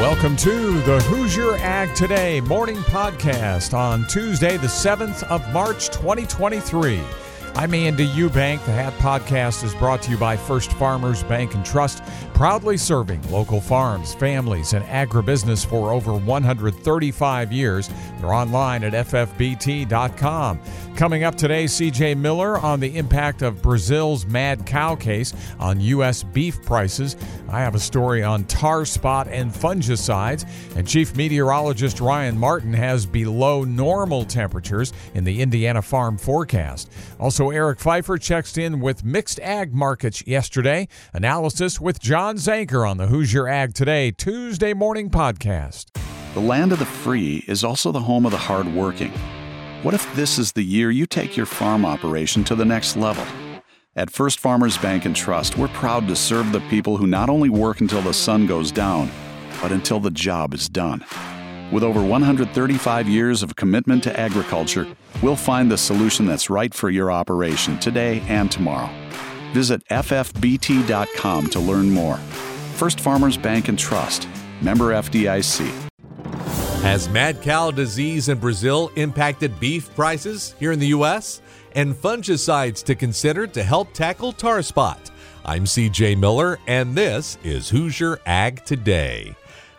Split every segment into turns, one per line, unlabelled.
Welcome to the Hoosier Ag Today morning podcast on Tuesday, the 7th of March, 2023. I'm Andy Eubank. The Hat Podcast is brought to you by First Farmers Bank and Trust, proudly serving local farms, families, and agribusiness for over 135 years. They're online at ffbt.com. Coming up today, CJ Miller on the impact of Brazil's mad cow case on U.S. beef prices. I have a story on tar spot and fungicides. And Chief Meteorologist Ryan Martin has below normal temperatures in the Indiana farm forecast. Also, Eric Pfeiffer checks in with mixed ag markets yesterday. Analysis with John Zanker on the Hoosier Ag Today Tuesday morning podcast.
The land of the free is also the home of the hardworking. What if this is the year you take your farm operation to the next level? At First Farmers Bank and Trust, we're proud to serve the people who not only work until the sun goes down, but until the job is done. With over 135 years of commitment to agriculture, we'll find the solution that's right for your operation today and tomorrow. Visit ffbt.com to learn more. First Farmers Bank and Trust, member FDIC.
Has mad cow disease in Brazil impacted beef prices here in the U.S.? And fungicides to consider to help tackle tar spot. I'm CJ Miller, and this is Hoosier Ag Today.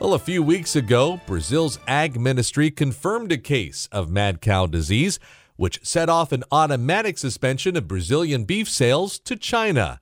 Well, a few weeks ago, Brazil's ag ministry confirmed a case of mad cow disease, which set off an automatic suspension of Brazilian beef sales to China.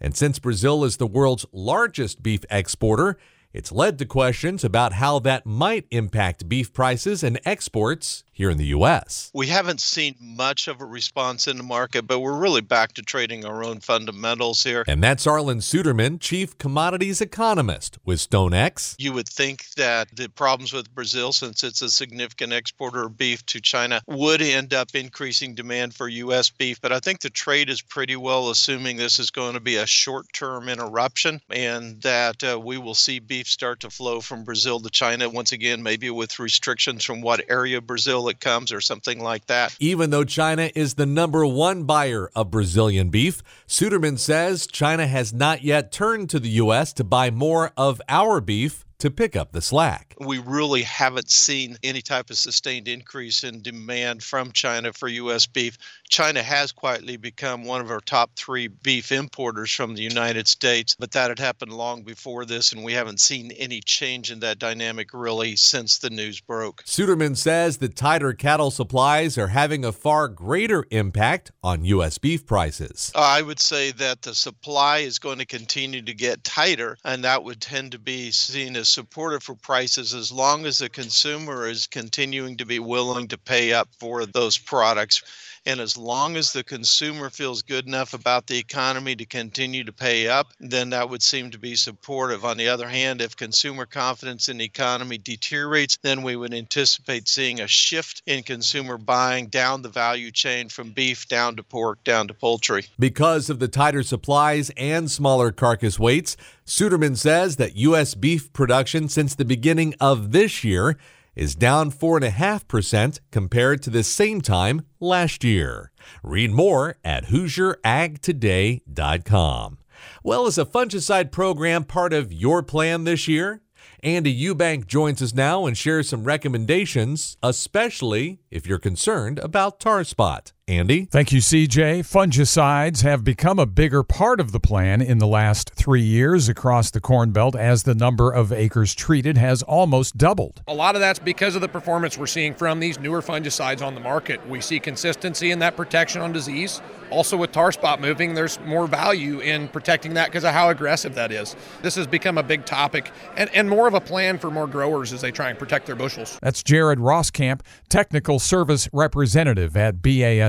And since Brazil is the world's largest beef exporter, it's led to questions about how that might impact beef prices and exports here in the U.S.
We haven't seen much of a response in the market, but we're really back to trading our own fundamentals here.
And that's Arlan Suderman, Chief Commodities Economist with StoneX.
You would think that the problems with Brazil, since it's a significant exporter of beef to China, would end up increasing demand for U.S. beef. But I think the trade is pretty well assuming this is going to be a short term interruption and that uh, we will see beef start to flow from Brazil to China once again, maybe with restrictions from what area Brazil it comes or something like that.
Even though China is the number one buyer of Brazilian beef, Suderman says China has not yet turned to the U.S. to buy more of our beef to pick up the slack.
We really haven't seen any type of sustained increase in demand from China for U.S. beef. China has quietly become one of our top three beef importers from the United States, but that had happened long before this, and we haven't seen any change in that dynamic really since the news broke.
Suderman says the tighter cattle supplies are having a far greater impact on U.S. beef prices.
I would say that the supply is going to continue to get tighter, and that would tend to be seen as supportive for prices as long as the consumer is continuing to be willing to pay up for those products. And as long as the consumer feels good enough about the economy to continue to pay up, then that would seem to be supportive. On the other hand, if consumer confidence in the economy deteriorates, then we would anticipate seeing a shift in consumer buying down the value chain from beef down to pork, down to poultry.
Because of the tighter supplies and smaller carcass weights, Suderman says that U.S. beef production since the beginning of this year is down 4.5% compared to the same time last year. Read more at HoosierAgToday.com. Well, is a fungicide program part of your plan this year? Andy Eubank joins us now and shares some recommendations, especially if you're concerned about tar spot. Andy?
Thank you, CJ. Fungicides have become a bigger part of the plan in the last three years across the Corn Belt as the number of acres treated has almost doubled.
A lot of that's because of the performance we're seeing from these newer fungicides on the market. We see consistency in that protection on disease. Also, with tar spot moving, there's more value in protecting that because of how aggressive that is. This has become a big topic and, and more of a plan for more growers as they try and protect their bushels.
That's Jared Rosskamp, Technical Service Representative at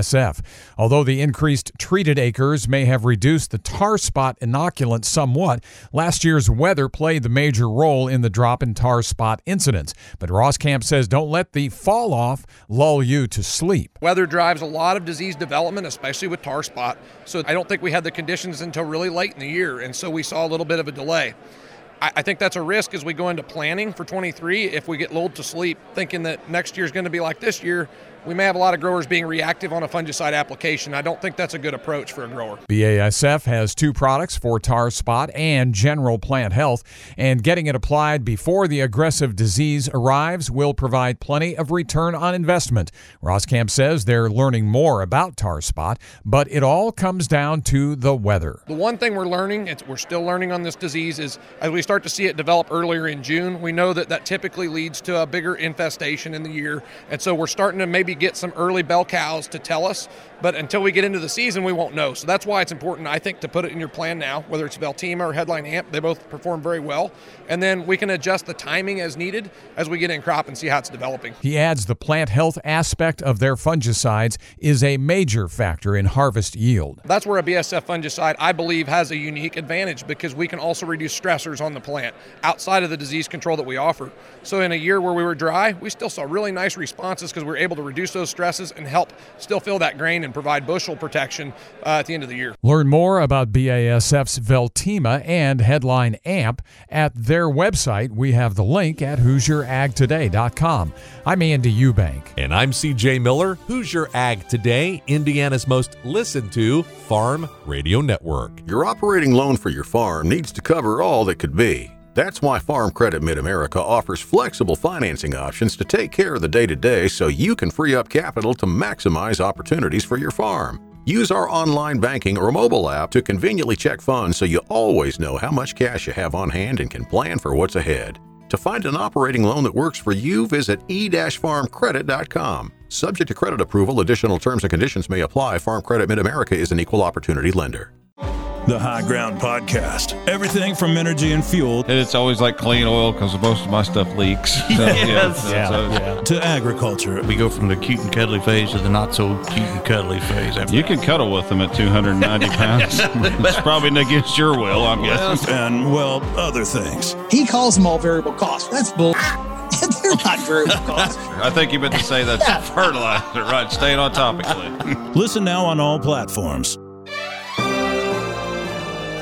BASF. Although the increased treated acres may have reduced the tar spot inoculant somewhat, last year's weather played the major role in the drop in tar spot incidence. But Rosskamp says don't let the fall off lull you to sleep.
Weather drives a lot of disease development, especially with tar spot. So I don't think we had the conditions until really late in the year, and so we saw a little bit of a delay. I think that's a risk as we go into planning for 23. If we get lulled to sleep thinking that next year is going to be like this year, we may have a lot of growers being reactive on a fungicide application. I don't think that's a good approach for a grower.
BASF has two products for tar spot and general plant health, and getting it applied before the aggressive disease arrives will provide plenty of return on investment. Roskamp says they're learning more about tar spot, but it all comes down to the weather.
The one thing we're learning, we're still learning on this disease, is as we start to see it develop earlier in June, we know that that typically leads to a bigger infestation in the year. And so we're starting to maybe get some early bell cows to tell us, but until we get into the season, we won't know. So that's why it's important, I think, to put it in your plan now, whether it's Veltima or Headline Amp. They both perform very well. And then we can adjust the timing as needed as we get in crop and see how it's developing.
He adds the plant health aspect of their fungicides is a major factor in harvest yield.
That's where a BASF fungicide, I believe, has a unique advantage because we can also reduce stressors on the plant outside of the disease control that we offer. So in a year where we were dry, we still saw really nice responses because we were able to reduce those stresses and help still fill that grain and provide bushel protection uh, at the end of the year.
Learn more about BASF's Veltima and Headline AMP at their website. We have the link at HoosierAgToday.com. I'm Andy Eubank.
And I'm CJ Miller. Hoosier Ag Today, Indiana's most listened to farm radio network.
Your operating loan for your farm needs to cover all that could be. That's why Farm Credit Mid America offers flexible financing options to take care of the day to day so you can free up capital to maximize opportunities for your farm. Use our online banking or mobile app to conveniently check funds so you always know how much cash you have on hand and can plan for what's ahead. To find an operating loan that works for you, visit e-farmcredit.com. Subject to credit approval, additional terms and conditions may apply. Farm Credit Mid America is an equal opportunity lender.
The High Ground Podcast. Everything from energy and fuel.
And it's always like clean oil because most of my stuff leaks. So,
yes.
yeah, so,
yeah. To agriculture.
We go from the cute and cuddly phase to the not so cute and cuddly phase.
You can cuddle with them at 290 pounds. it's probably against your will, I'm guessing.
And, well, other things.
He calls them all variable costs. That's bull. They're not variable costs.
I think you meant to say that's fertilizer, right? Staying on topic,
Listen now on all platforms.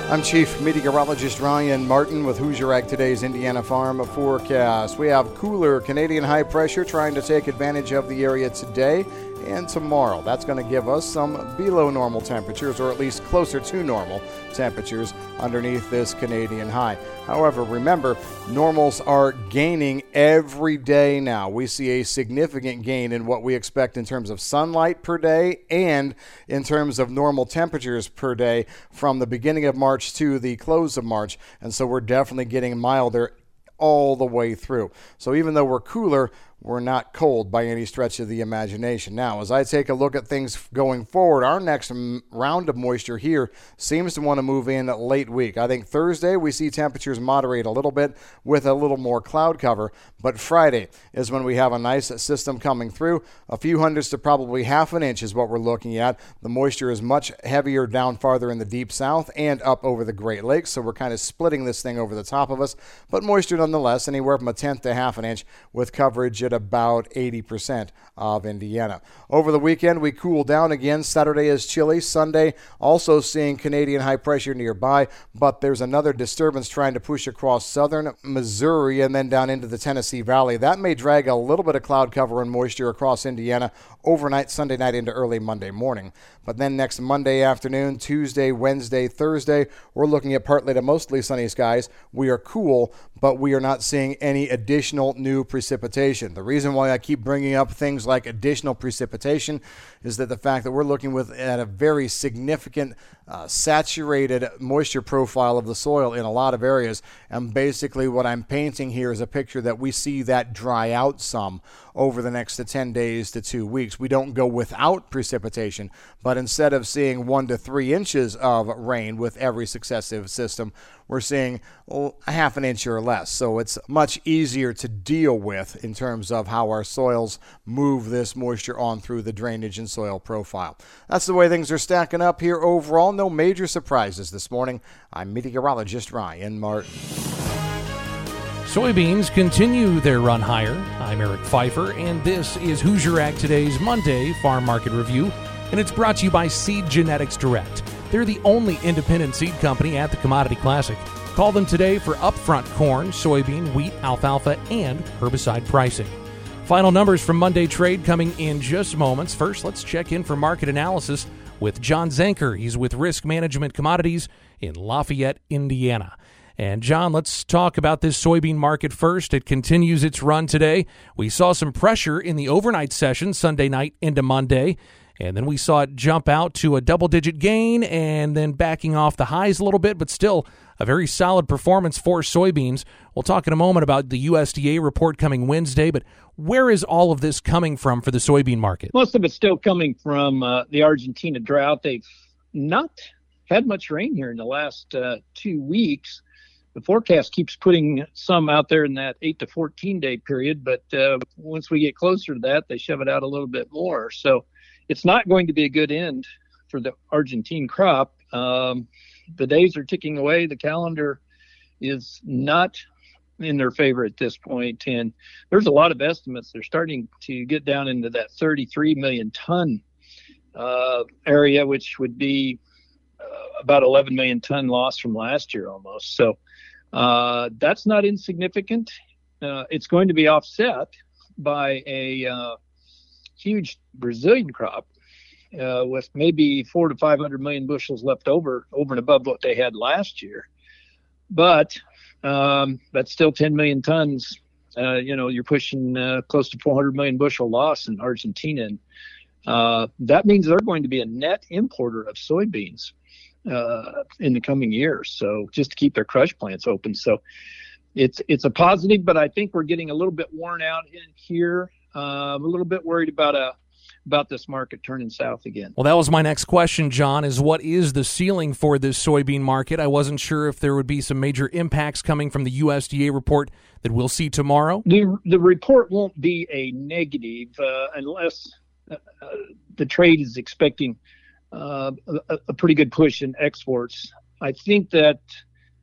I'm Chief Meteorologist Ryan Martin with Hoosier Ag Today's Indiana Farm Forecast. We have cooler Canadian high pressure trying to take advantage of the area today and tomorrow. That's going to give us some below normal temperatures, or at least closer to normal temperatures underneath this Canadian high. However, remember, normals are gaining every day now. We see a significant gain in what we expect in terms of sunlight per day and in terms of normal temperatures per day from the beginning of March to the close of March. And so we're definitely getting milder all the way through. So even though we're cooler, we're not cold by any stretch of the imagination. Now, as I take a look at things going forward, our next round of moisture here seems to want to move in late week. I think Thursday we see temperatures moderate a little bit with a little more cloud cover, but Friday is when we have a nice system coming through. A few hundredths to probably half an inch is what we're looking at. The moisture is much heavier down farther in the deep south and up over the Great Lakes, so we're kind of splitting this thing over the top of us, but moisture nonetheless, anywhere from a tenth to half an inch with coverage at about 80% of Indiana. Over the weekend, we cool down again. Saturday is chilly. Sunday, also seeing Canadian high pressure nearby, but there's another disturbance trying to push across southern Missouri and then down into the Tennessee Valley. That may drag a little bit of cloud cover and moisture across Indiana overnight, Sunday night into early Monday morning. But then next Monday afternoon, Tuesday, Wednesday, Thursday, we're looking at partly to mostly sunny skies. We are cool, but we are not seeing any additional new precipitation. The reason why I keep bringing up things like additional precipitation is that the fact that we're looking with at a very significant uh, saturated moisture profile of the soil in a lot of areas. And basically, what I'm painting here is a picture that we see that dry out some over the next 10 days to two weeks. We don't go without precipitation, but instead of seeing one to three inches of rain with every successive system, we're seeing a half an inch or less. So it's much easier to deal with in terms of how our soils move this moisture on through the drainage and soil profile. That's the way things are stacking up here overall. No major surprises this morning. I'm meteorologist Ryan Martin.
Soybeans continue their run higher. I'm Eric Pfeiffer, and this is Hoosier Ag Today's Monday Farm Market Review, and it's brought to you by Seed Genetics Direct. They're the only independent seed company at the Commodity Classic. Call them today for upfront corn, soybean, wheat, alfalfa, and herbicide pricing. Final numbers from Monday trade coming in just moments. First, let's check in for market analysis with John Zanker. He's with Risk Management Commodities in Lafayette, Indiana. And John, let's talk about this soybean market first. It continues its run today. We saw some pressure in the overnight session Sunday night into Monday. And then we saw it jump out to a double digit gain and then backing off the highs a little bit, but still a very solid performance for soybeans. We'll talk in a moment about the USDA report coming Wednesday, but where is all of this coming from for the soybean market?
Most of it's still coming from uh, the Argentina drought. They've not had much rain here in the last uh, two weeks. The forecast keeps putting some out there in that 8 to 14 day period, but uh, once we get closer to that, they shove it out a little bit more. So it's not going to be a good end for the Argentine crop. Um, the days are ticking away. The calendar is not in their favor at this point, and there's a lot of estimates. They're starting to get down into that 33 million ton uh, area, which would be uh, about 11 million ton loss from last year almost. So uh, that's not insignificant. Uh, it's going to be offset by a uh, huge Brazilian crop uh, with maybe four to 500 million bushels left over, over and above what they had last year. But um, that's still 10 million tons. Uh, you know, you're pushing uh, close to 400 million bushel loss in Argentina. And uh, that means they're going to be a net importer of soybeans uh, in the coming years. So just to keep their crush plants open. So it's it's a positive, but I think we're getting a little bit worn out in here. Uh, I'm a little bit worried about a about this market turning south again.
Well, that was my next question, John, is what is the ceiling for this soybean market? I wasn't sure if there would be some major impacts coming from the USDA report that we'll see tomorrow.
The, the report won't be a negative uh, unless uh, the trade is expecting uh, a, a pretty good push in exports. I think that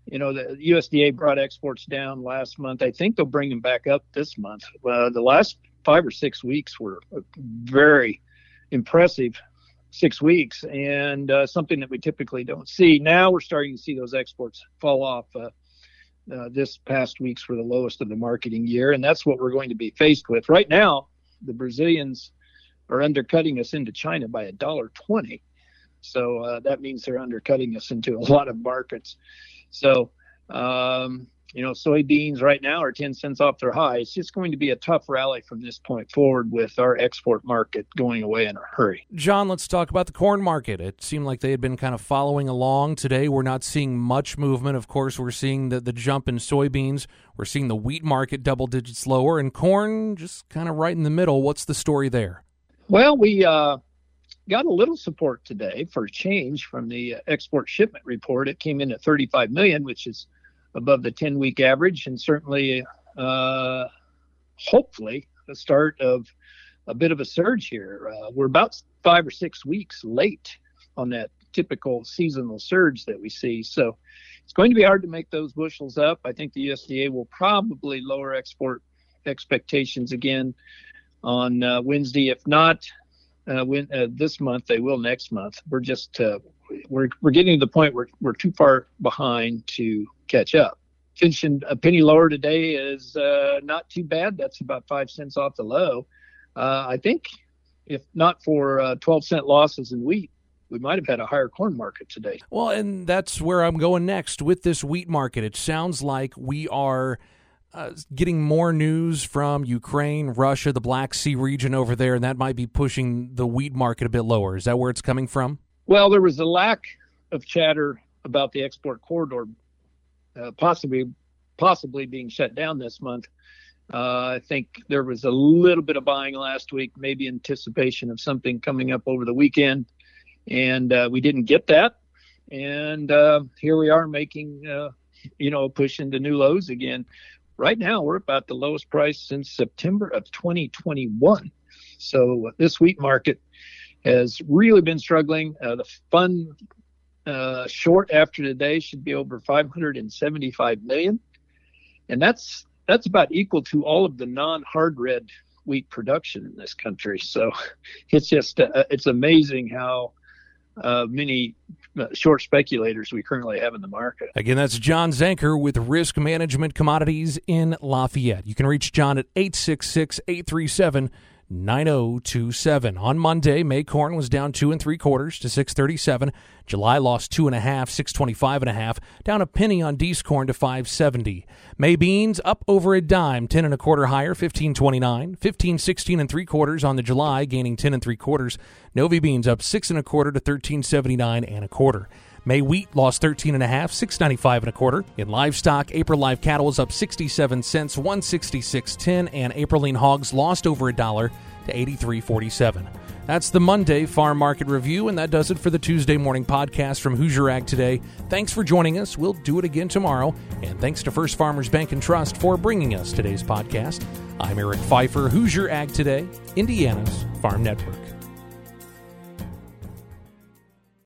you know, the USDA brought exports down last month. I think they'll bring them back up this month. Uh, the last five or six weeks were very impressive six weeks and uh, something that we typically don't see. Now we're starting to see those exports fall off. Uh, uh, this past weeks were the lowest of the marketing year, and that's what we're going to be faced with. Right now, the Brazilians are undercutting us into China by a dollar twenty, so uh, that means they're undercutting us into a lot of markets. So um, you know, soybeans right now are 10 cents off their high. It's just going to be a tough rally from this point forward with our export market going away in a hurry.
John, let's talk about the corn market. It seemed like they had been kind of following along today. We're not seeing much movement. Of course, we're seeing the, the jump in soybeans. We're seeing the wheat market double digits lower and corn just kind of right in the middle. What's the story there?
Well, we uh, got a little support today for change from the export shipment report. It came in at 35 million, which is above the 10 week average, and certainly, uh, hopefully, the start of a bit of a surge here. Uh, we're about five or six weeks late on that typical seasonal surge that we see. So it's going to be hard to make those bushels up. I think the USDA will probably lower export expectations again on uh, Wednesday. If not uh, when, uh, this month, they will next month. We're just uh, we're we're getting to the point where we're too far behind to catch up. Finishing a penny lower today is uh, not too bad. That's about five cents off the low. Uh, I think if not for uh, 12 cent losses in wheat, we might have had a higher corn market today.
Well, and that's where I'm going next with this wheat market. It sounds like we are. Uh, getting more news from Ukraine, Russia, the Black Sea region over there, and that might be pushing the wheat market a bit lower. Is that where it's coming from?
Well, there was a lack of chatter about the export corridor possibly possibly being shut down this month. Uh, I think there was a little bit of buying last week, maybe anticipation of something coming up over the weekend, and uh, we didn't get that. And uh, here we are making, uh, you know, a push into new lows again. Right now, we're about the lowest price since September of 2021. So this wheat market has really been struggling. Uh, the fund uh, short after today should be over 575 million, and that's that's about equal to all of the non-hard red wheat production in this country. So it's just uh, it's amazing how uh, many uh, short speculators we currently have in the market.
Again, that's John Zanker with Risk Management Commodities in Lafayette. You can reach John at 866 837 9027. On Monday, May corn was down two and three quarters to 637. July lost two and a half, 625 and a half, down a penny on Dees corn to 570. May beans up over a dime, 10 and a quarter higher, 1529. 1516 and three quarters on the July, gaining 10 and three quarters. Novi beans up six and a quarter to 1379 and a quarter. May wheat lost 13 and a half, 695 and a quarter. In livestock, April live cattle is up 67 cents, 166.10, and April lean hogs lost over a dollar to 83.47. That's the Monday Farm Market Review, and that does it for the Tuesday morning podcast from Hoosier Ag Today. Thanks for joining us. We'll do it again tomorrow. And thanks to First Farmers Bank and Trust for bringing us today's podcast. I'm Eric Pfeiffer, Hoosier Ag Today, Indiana's Farm Network.